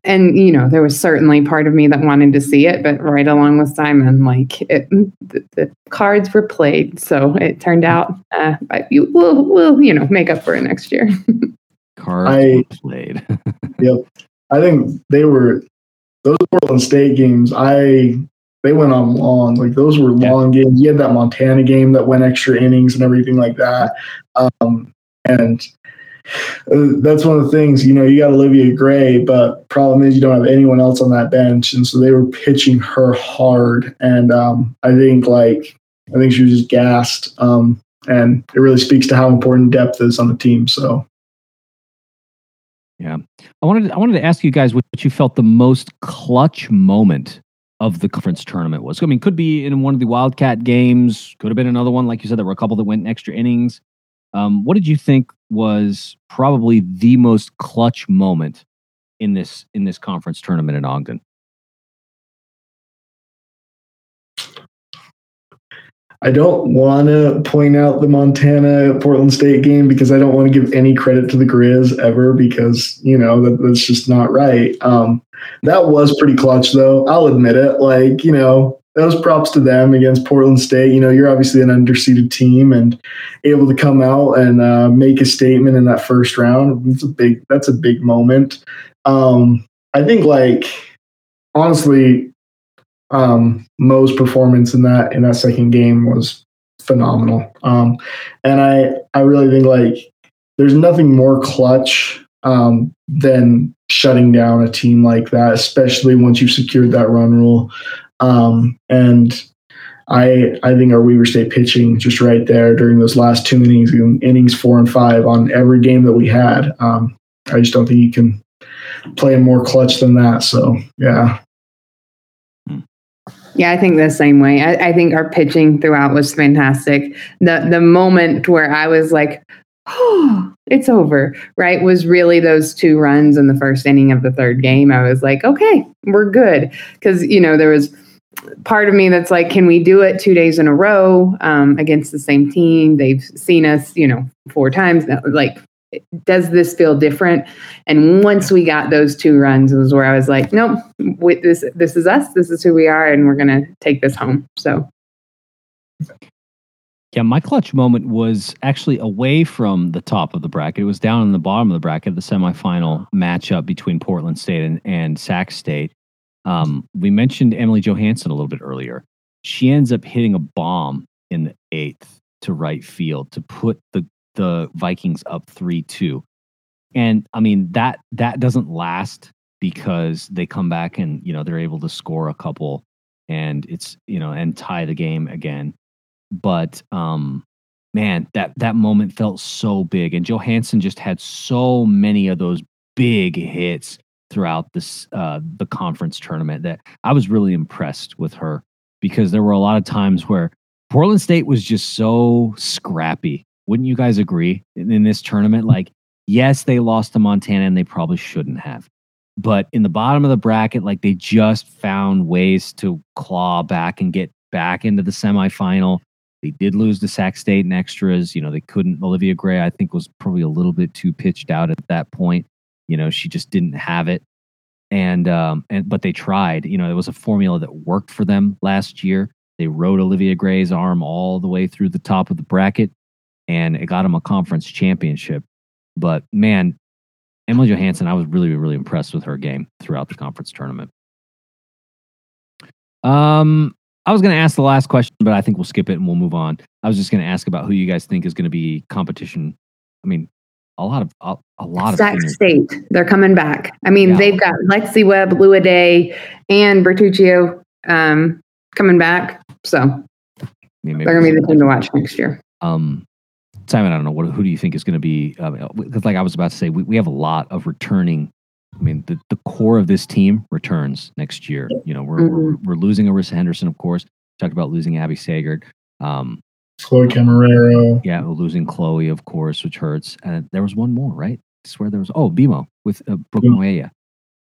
and you know there was certainly part of me that wanted to see it but right along with simon like it, the, the, cards were played. So it turned out uh, we'll, we'll you know make up for it next year. Cards I, played. Yep. I think they were those portland state games. I they went on long. Like those were long games. You had that montana game that went extra innings and everything like that. Um, and that's one of the things, you know, you got Olivia Gray, but problem is you don't have anyone else on that bench. And so they were pitching her hard. And um, I think like, I think she was just gassed. Um, and it really speaks to how important depth is on the team. So, yeah, I wanted I wanted to ask you guys what you felt the most clutch moment of the conference tournament was. I mean, could be in one of the Wildcat games, could have been another one, like you said, there were a couple that went extra innings. Um, what did you think was probably the most clutch moment in this in this conference tournament in Ogden? I don't want to point out the Montana Portland State game because I don't want to give any credit to the Grizz ever because you know that, that's just not right. Um, that was pretty clutch though. I'll admit it. Like you know, those props to them against Portland State. You know, you're obviously an underseeded team and able to come out and uh, make a statement in that first round. It's a big. That's a big moment. Um, I think, like honestly, um, Mo's performance in that in that second game was phenomenal. Um, and I I really think like there's nothing more clutch um, than shutting down a team like that, especially once you've secured that run rule. Um, and I I think our Weber State pitching just right there during those last two innings, innings four and five on every game that we had. Um, I just don't think you can play more clutch than that. So yeah. Yeah, I think the same way. I, I think our pitching throughout was fantastic. The the moment where I was like, oh, it's over, right? Was really those two runs in the first inning of the third game. I was like, okay, we're good. Because, you know, there was part of me that's like, can we do it two days in a row um, against the same team? They've seen us, you know, four times. Like, does this feel different? And once we got those two runs, was where I was like, nope, this this is us. This is who we are, and we're gonna take this home. So. Yeah, my clutch moment was actually away from the top of the bracket. It was down in the bottom of the bracket, the semifinal matchup between Portland State and, and Sac State. Um, we mentioned Emily Johansson a little bit earlier. She ends up hitting a bomb in the eighth to right field to put the the Vikings up three two, and I mean that that doesn't last because they come back and you know they're able to score a couple and it's you know and tie the game again. But um, man, that that moment felt so big, and Johansson just had so many of those big hits throughout this uh, the conference tournament that I was really impressed with her because there were a lot of times where Portland State was just so scrappy. Wouldn't you guys agree in, in this tournament? Like, yes, they lost to Montana and they probably shouldn't have, but in the bottom of the bracket, like they just found ways to claw back and get back into the semifinal. They did lose to Sac State in extras. You know, they couldn't. Olivia Gray, I think, was probably a little bit too pitched out at that point. You know, she just didn't have it. And um, and but they tried. You know, it was a formula that worked for them last year. They rode Olivia Gray's arm all the way through the top of the bracket, and it got them a conference championship. But man, Emily Johansson, I was really, really impressed with her game throughout the conference tournament. Um, I was going to ask the last question, but I think we'll skip it and we'll move on. I was just going to ask about who you guys think is going to be competition. I mean, a lot of a, a lot Sac of State. They're coming back. I mean, Yeah. they've got Lexi Webb, Lua Day, and Bertuccio um, coming back. So I mean, they're going to be the team to watch next year. um Simon, I don't know what who do you think is going to be because like I was about to say we, we have a lot of returning I mean the, the core of this team returns next year. You know, we're we're, we're losing Arissa Henderson of course. Talked about losing Abby Sagard. Um Chloe Camarero. yeah, losing Chloe of course, which hurts. And there was one more, right? I swear there was oh, Bimo with uh, Brooke Yeah. Moya.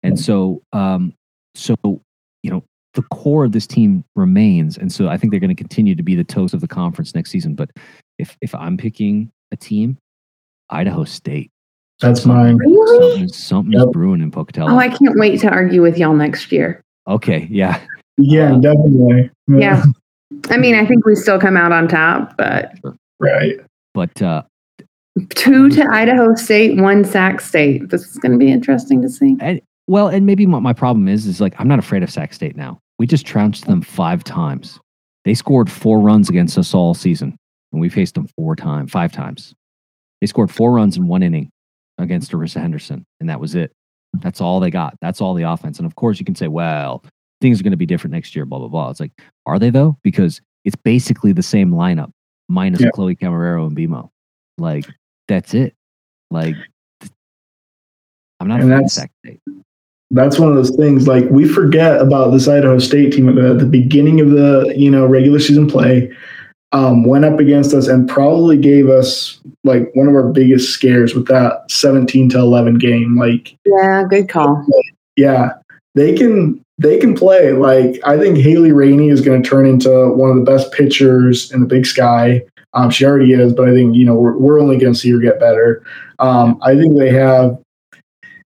And so um so you know the core of this team remains and so I think they're going to continue to be the toast of the conference next season, but if if I'm picking a team, Idaho State. That's mine. Really? Something, something's Yep. brewing in Pocatello. Oh, I can't wait to argue with y'all next year. okay, yeah, Yeah, definitely. Yeah. I mean, I think we still come out on top, but Right. but uh, two to Idaho State, one Sac State. This is going to be interesting to see. well, and maybe what my problem is is like I'm not afraid of Sac State now. We just trounced them five times. They scored four runs against us all season, and we faced them four times, five times. They scored four runs in one inning against Arissa Henderson, and that was it. That's all they got. That's all the offense. And of course, you can say, well, things are going to be different next year, blah, blah, blah. It's like, are they though? Because it's basically the same lineup minus Yeah. Chloe Camarero and BMO. Like, that's it. Like, th- I'm not And afraid of that's- Sac That's one of those things like we forget about this Idaho State team at the, the beginning of the you know regular season play. Um, went up against us and probably gave us like one of our biggest scares with that 17 to 11 game. Like Yeah, good call. yeah, they can they can play. Like I think Haley Rainey is going to turn into one of the best pitchers in the Big Sky. Um, she already is, but I think you know we're we're only going to see her get better. Um, I think they have.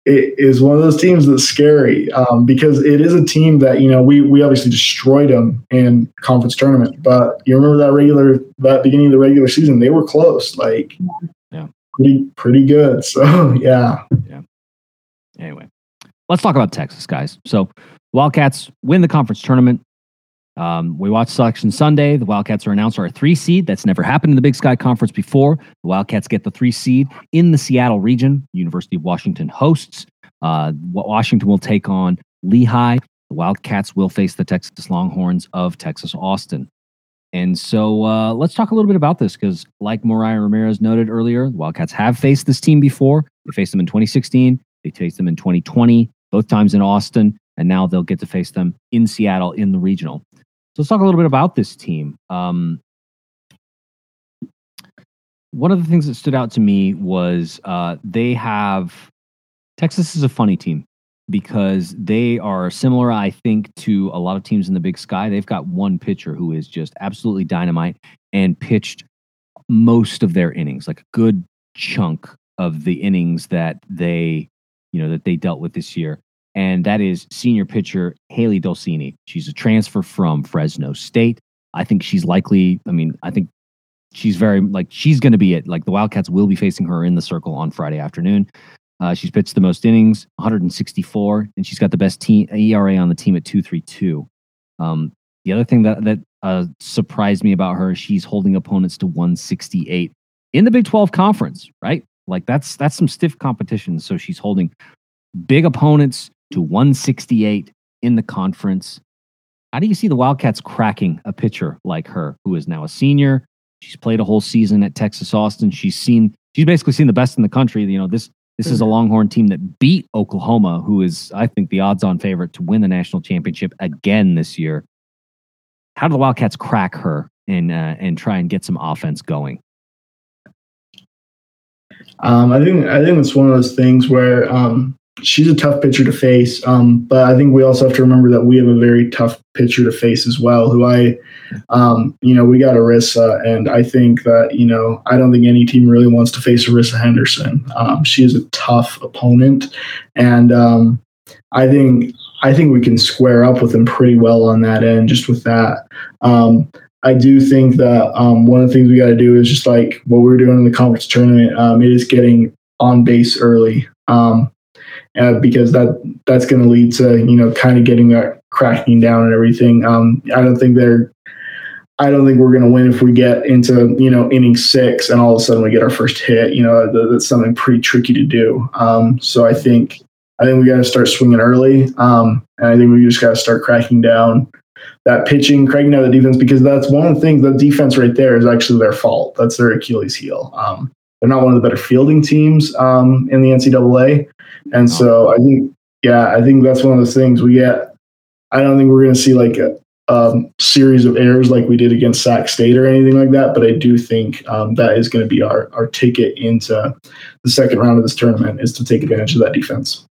It is one of those teams that's scary um, because it is a team that you know we we obviously destroyed them in conference tournament, but you remember that regular that beginning of the regular season they were close, like Yeah. pretty pretty good. So yeah, Anyway, let's talk about Texas, guys. So, Wildcats win the conference tournament. Um, we watched Selection Sunday. The Wildcats are announced a three seed. That's never happened in the Big Sky Conference before. The Wildcats get the three seed in the Seattle region. University of Washington hosts. Uh, Washington will take on Lehigh. The Wildcats will face the Texas Longhorns of Texas Austin. And so uh, let's talk a little bit about this because, like Mariah Ramirez noted earlier, the Wildcats have faced this team before. They faced them in 2016. They faced them in 2020, both times in Austin, and now they'll get to face them in Seattle in the regional. So let's talk a little bit about this team. Um, one of the things that stood out to me was uh, they have Texas is a funny team because they are similar, I think, to a lot of teams in the Big Sky. They've got one pitcher who is just absolutely dynamite and pitched most of their innings, like a good chunk of the innings that they, you know, that they dealt with this year. And that is senior pitcher Hailey Dolcini. She's a transfer from Fresno State. I think she's likely, I mean, I think she's very like she's going to be it. Like the Wildcats will be facing her in the circle on Friday afternoon. Uh, she's pitched the most innings, 164, and she's got the best team ERA on the team at 232. Um, the other thing that that uh, surprised me about her, she's holding opponents to 168 in the Big 12 conference, right? Like that's that's some stiff competition. So she's holding big opponents to 168 in the conference. How do you see the Wildcats cracking a pitcher like her, who is now a senior? She's played a whole season at Texas Austin. She's seen she's basically seen the best in the country. You know, this this is a Longhorn team that beat Oklahoma, who is, I think, the odds-on favorite to win the national championship again this year. How do the Wildcats crack her and uh, and try and get some offense going? Um, I think I think it's one of those things where um, she's a tough pitcher to face. Um, but I think we also have to remember that we have a very tough pitcher to face as well. Who I, um, you know, we got Arissa, and I think that you know I don't think any team really wants to face Arissa Henderson. Um, she is a tough opponent, and um, I think I think we can square up with them pretty well on that end. Just with that. Um, I do think that um, one of the things we got to do is just like what we are doing in the conference tournament. Um, it is getting on base early um, uh, because that that's going to lead to you know kind of getting that cracking down and everything. Um, I don't think they're. I don't think we're going to win if we get into you know inning six and all of a sudden we get our first hit. You know that's something pretty tricky to do. Um, so I think I think we got to start swinging early, um, and I think we just got to start cracking down that pitching, cracking down the defense because that's one of the things. The defense right there is actually their fault. That's their Achilles heel. Um, they're not one of the better fielding teams um, in the NCAA, and so I think yeah, I think that's one of those things we get. I don't think we're going to see like a, um, series of errors like we did against Sac State or anything like that. But I do think um, that is going to be our our ticket into the second round of this tournament is to take advantage of that defense.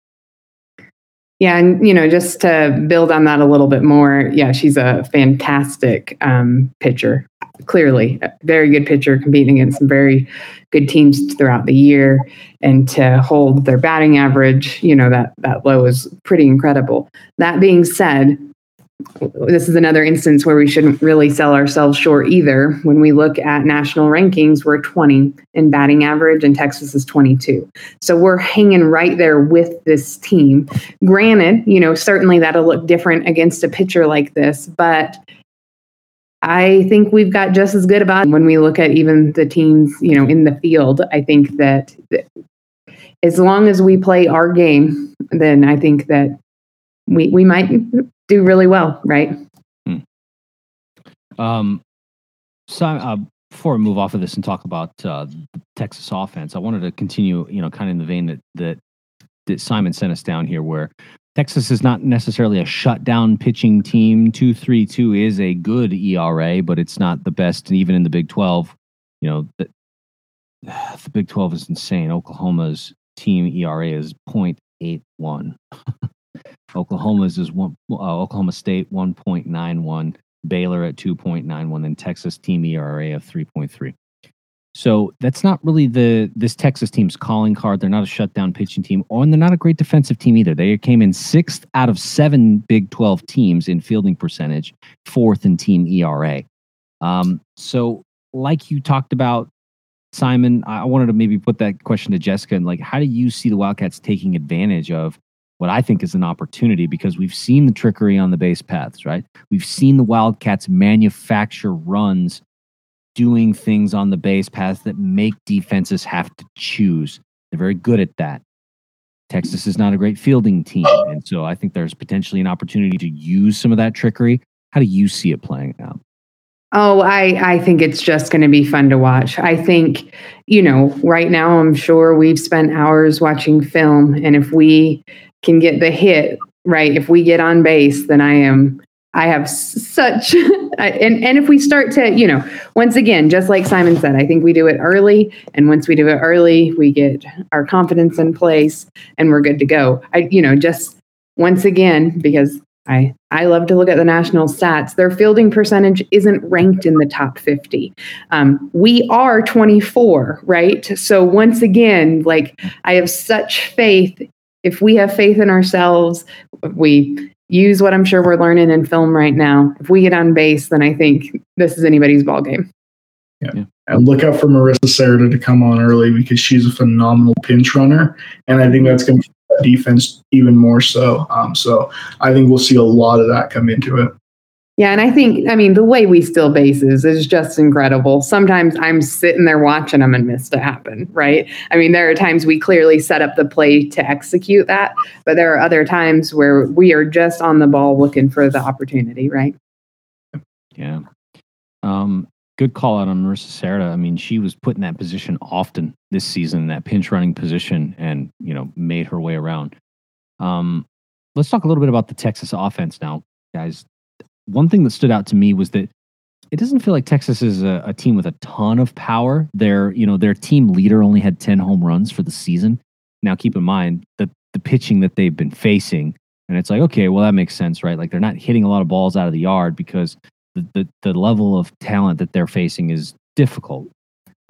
Yeah, and you know, just to build on that a little bit more, yeah, she's a fantastic um, pitcher. Clearly, a very good pitcher, competing against some very good teams throughout the year, and to hold their batting average, you know, that that low is pretty incredible. That being said, this is another instance where we shouldn't really sell ourselves short either. When we look at national rankings, we're 20 in batting average, and Texas is 22. So we're hanging right there with this team. Granted, you know, certainly that'll look different against a pitcher like this, but I think we've got just as good about when we look at even the teams, you know, in the field. I think that, that as long as we play our game, then I think that we we might do really well, right? Hmm. Um, so uh, before we move off of this and talk about uh, the Texas offense, I wanted to continue, you know, kind of in the vein that that that Simon sent us down here, where Texas is not necessarily a shutdown pitching team. Two three two is a good ERA, but it's not the best. And even in the Big Twelve, you know, the, the Big Twelve is insane. Oklahoma's team ERA is 0.81. Oklahoma's is one. Uh, Oklahoma State one point nine one. Baylor at two point nine one. And Texas team ERA of three point three. So that's not really the this Texas team's calling card. They're not a shutdown pitching team, and they're not a great defensive team either. They came in sixth out of seven Big Twelve teams in fielding percentage, fourth in team ERA. Um, so, like you talked about, Simon, I wanted to maybe put that question to Jessica and like, how do you see the Wildcats taking advantage of what I think is an opportunity because we've seen the trickery on the base paths, right? We've seen the Wildcats manufacture runs doing things on the base paths that make defenses have to choose. They're very good at that. Texas is not a great fielding team. And so I think there's potentially an opportunity to use some of that trickery. How do you see it playing out? Oh, I, I think it's just going to be fun to watch. I think, you know, right now, I'm sure we've spent hours watching film. And if we can get the hit right if we get on base then i am i have such and and if we start to you know once again just like simon said i think we do it early and once we do it early we get our confidence in place and we're good to go i you know just once again because I, I love to look at the national stats. Their fielding percentage isn't ranked in the top 50. Um, we are 24, right? So, once again, like I have such faith if we have faith in ourselves, we use what I'm sure we're learning in film right now. If we get on base, then I think this is anybody's ball game. Yeah. yeah. And look out for Marissa Serta to come on early because she's a phenomenal pinch runner. And I think that's going to defense even more so. Um, so I think we'll see a lot of that come into it. Yeah, and I think, I mean, the way we steal bases is just incredible. Sometimes I'm sitting there watching them and miss to happen, right? I mean, there are times we clearly set up the play to execute that, but there are other times where we are just on the ball looking for the opportunity, right? Yeah. Um, good call out on Marissa Serta. I mean, she was put in that position often this season, that pinch running position, and, you know, made her way around. Um, let's talk a little bit about the Texas offense now, guys one thing that stood out to me was that it doesn't feel like Texas is a, a, team with a ton of power. Their, you know, their team leader only had 10 home runs for the season. Now, keep in mind that the pitching that they've been facing. And it's like, okay, well, that makes sense, right? Like they're not hitting a lot of balls out of the yard because the, the, the level of talent that they're facing is difficult.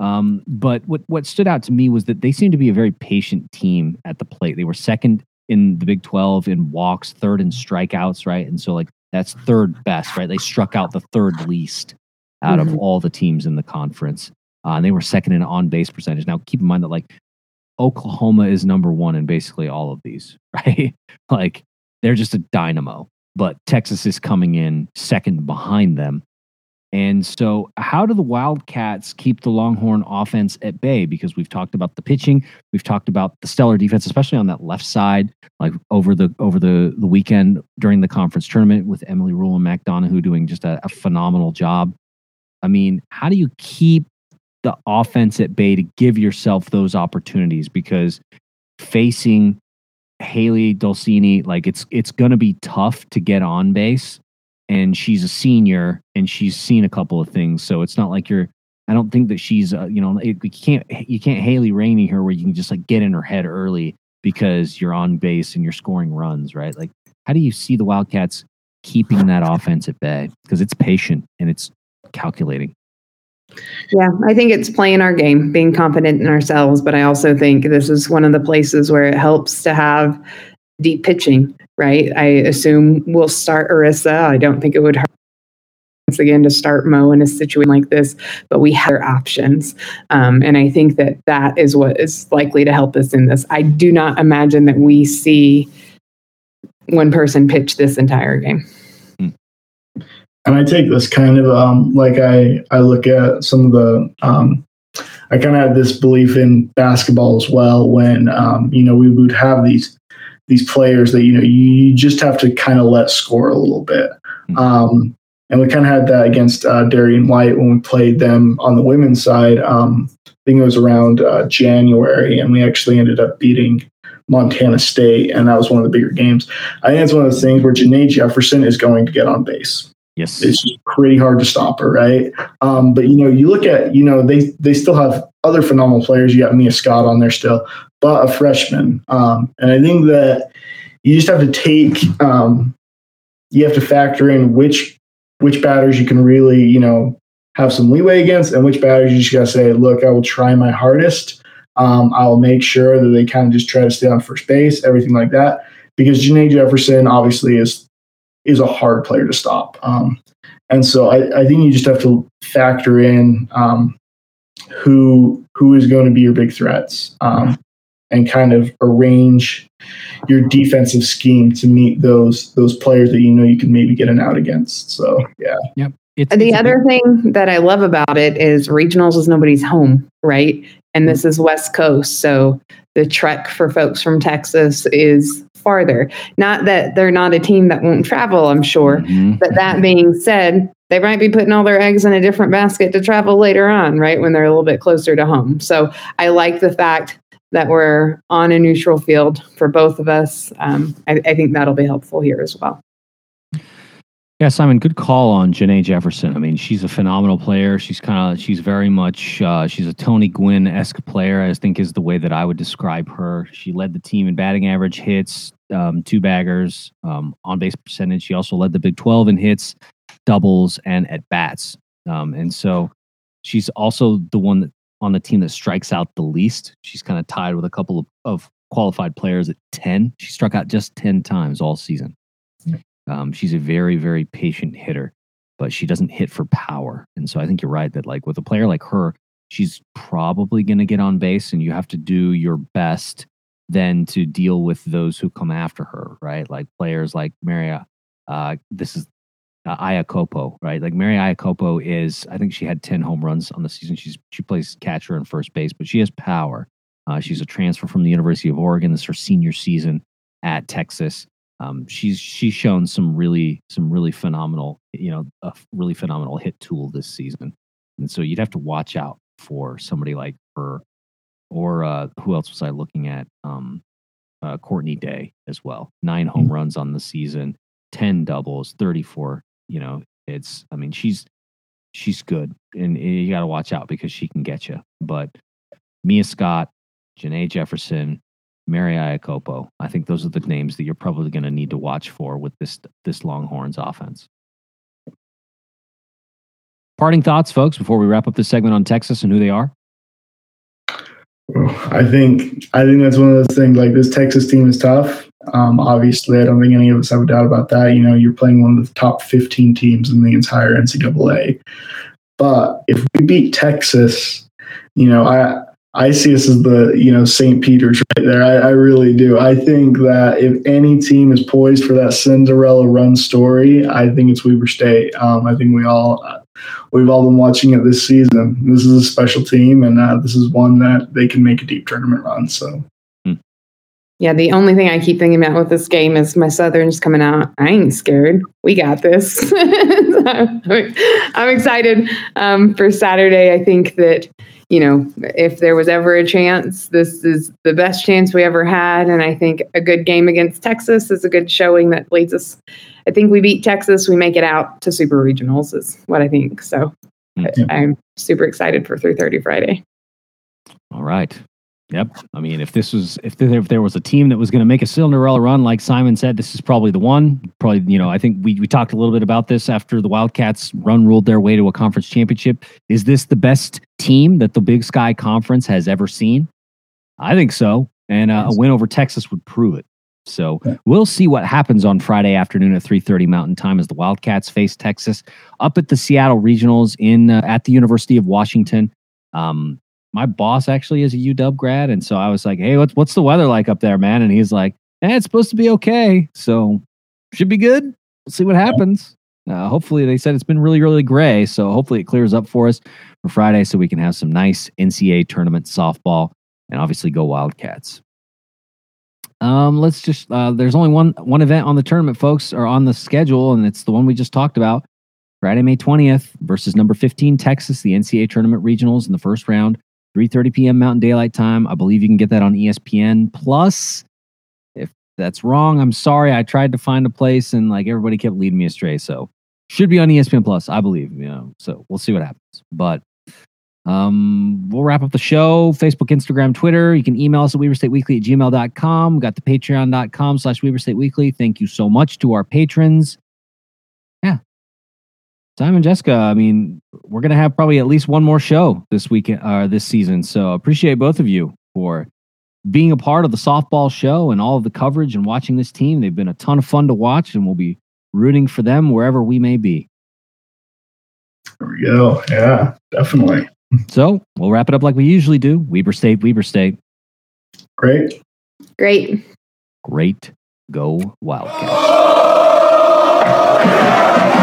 Um, but what, what stood out to me was that they seemed to be a very patient team at the plate. They were second in the Big 12 in walks, third in strikeouts, right? And so, like, that's third best, right? They struck out the third least out mm-hmm. of all the teams in the conference. Uh, and they were second in on base percentage. Now, keep in mind that, like, Oklahoma is number one in basically all of these, right? like, they're just a dynamo, but Texas is coming in second behind them. And so, how do the Wildcats keep the Longhorn offense at bay? Because we've talked about the pitching, we've talked about the stellar defense, especially on that left side, like over the over the the weekend during the conference tournament with Emily Rule and Mac doing just a, a phenomenal job. I mean, how do you keep the offense at bay to give yourself those opportunities? Because facing Hailey Dolcini, like it's it's going to be tough to get on base and she's a senior and she's seen a couple of things. So it's not like you're. I don't think that she's. Uh, you know, you can't you can't Haley Rainey her where you can just like get in her head early because you're on base and you're scoring runs, right? Like, how do you see the Wildcats keeping that offense at bay? Because it's patient and it's calculating. Yeah, I think it's playing our game, being confident in ourselves. But I also think this is one of the places where it helps to have deep pitching right? I assume we'll start Arissa. I don't think it would hurt once again to start Mo in a situation like this, but we have options. Um, and I think that that is what is likely to help us in this. I do not imagine that we see one person pitch this entire game. And I take this kind of um, like I, I look at some of the um, I kind of had this belief in basketball as well when um, you know we would have these these players that you know you just have to kind of let score a little bit. Mm-hmm. Um, and we kind of had that against uh, Darian White when we played them on the women's side. Um, I think it was around uh, January, and we actually ended up beating Montana State, and that was one of the bigger games. I think it's one of those things where Janae Jefferson is going to get on base. Yes, it's pretty hard to stop her, right? Um, but you know, you look at you know they they still have other phenomenal players. You got Mia Scott on there still, but a freshman. Um, and I think that you just have to take, um, you have to factor in which which batters you can really, you know, have some leeway against, and which batters you just gotta say, look, I will try my hardest. Um, I'll make sure that they kind of just try to stay on first base, everything like that. Because Janae Jefferson obviously is is a hard player to stop. Um, and so I, I, think you just have to factor in um, who who is going to be your big threats. Um, and kind of arrange your defensive scheme to meet those those players that you know you can maybe get an out against. So yeah. Yep. It's, the it's other big... thing that I love about it is regionals is nobody's home, right? And this is West Coast, so the trek for folks from Texas is farther. Not that they're not a team that won't travel, I'm sure. Mm-hmm. But that being said, they might be putting all their eggs in a different basket to travel later on, right? When they're a little bit closer to home. So I like the fact that we're on a neutral field for both of us. Um, I, I, think that'll be helpful here as well. Yeah, Simon, good call on Janae Jefferson. I mean, she's a phenomenal player. She's kind of, she's very much, uh, she's a Tony Gwynn esque player. I think is the way that I would describe her. She led the team in batting average, hits, um, two baggers, um, on base percentage. She also led the Big 12 in hits, doubles, and at bats. Um, and so she's also the one that on the team that strikes out the least. She's kind of tied with a couple of, of qualified players at 10. She struck out just 10 times all season. Um, she's a very, very patient hitter, but she doesn't hit for power. And so I think you're right that, like, with a player like her, she's probably going to get on base, and you have to do your best then to deal with those who come after her, right? Like players like Maria. Uh, this is uh, right? Like Mary Iakopo is, I think she had 10 home runs on the season. She's she plays catcher and first base, but she has power. Uh, she's a transfer from the University of Oregon. This is her senior season at Texas. Um, she's she's shown some really some really phenomenal, you know, a really phenomenal hit tool this season. And so you'd have to watch out for somebody like her, or uh, who else was I looking at? Um, uh, Courtney Day as well. Nine home mm-hmm. runs on the season, ten doubles, thirty four you know, it's I mean she's she's good, and eh, you got to watch out because she can get you. But Mia Scott, Janae Jefferson, Mary Iakopo. I think those are the names that you're probably going to need to watch for with this this Longhorns offense. Parting thoughts, folks, before we wrap up this segment on Texas and who they are. I think I think that's one of those things. Like this Texas team is tough. Um, obviously, I don't think any of us have a doubt about that. You know, you're playing one of the top 15 teams in the entire NCAA. But if we beat Texas, you know, I I see this as the you know St. Peter's right there. I, I, really do. I think that if any team is poised for that Cinderella run story, I think it's Weber State. Um, I think we all we've all been watching it this season. This is a special team, and uh, this is one that they can make a deep tournament run. So. Yeah, the only thing I keep thinking about with this game is my Southerns coming out. I ain't scared. We got this. I'm excited um, for Saturday. I think that you know, if there was ever a chance, this is the best chance we ever had. And I think a good game against Texas is a good showing that leads us. I think we beat Texas, we make it out to super regionals, is what I think. So mm-hmm. I'm super excited for 3:30 Friday. All right. Yep. I mean, if this was if there, if there was a team that was going to make a Cinderella run, like Simon said, this is probably the one. Probably, you know, I think we we talked a little bit about this after the Wildcats run ruled their way to a conference championship. Is this the best team that the Big Sky Conference has ever seen? I think so, and uh, a win over Texas would prove it. So we'll see what happens on Friday afternoon at 3:30 Mountain Time as the Wildcats face Texas up at the Seattle Regionals in uh, at the University of Washington. Um, my boss actually is a UW grad, and so I was like, "Hey, what's what's the weather like up there, man?" And he's like, "Eh, it's supposed to be okay, so should be good. We'll see what happens." Uh, hopefully, they said it's been really, really gray, so hopefully it clears up for us for Friday, so we can have some nice NCAA tournament softball, and obviously go Wildcats. Um, let's just uh, there's only one one event on the tournament, folks, or on the schedule, and it's the one we just talked about. Friday, May 20th versus number 15 Texas, the NCAA tournament regionals in the first round. 3:30 p.m. Mountain Daylight Time. I believe you can get that on ESPN Plus. If that's wrong, I'm sorry. I tried to find a place and like everybody kept leading me astray. So should be on ESPN Plus, I believe. You know, so we'll see what happens. But um, we'll wrap up the show. Facebook, Instagram, Twitter. You can email us at weberstateweekly at gmail.com. We got the patreon.com slash weberstateweekly. Thank you so much to our patrons. Simon, Jessica, I mean, we're going to have probably at least one more show this weekend or uh, this season. So appreciate both of you for being a part of the softball show and all of the coverage and watching this team. They've been a ton of fun to watch, and we'll be rooting for them wherever we may be. There we go. Yeah, definitely. So we'll wrap it up like we usually do. Weber State, Weber State. Great. Great. Great. Go Wildcats.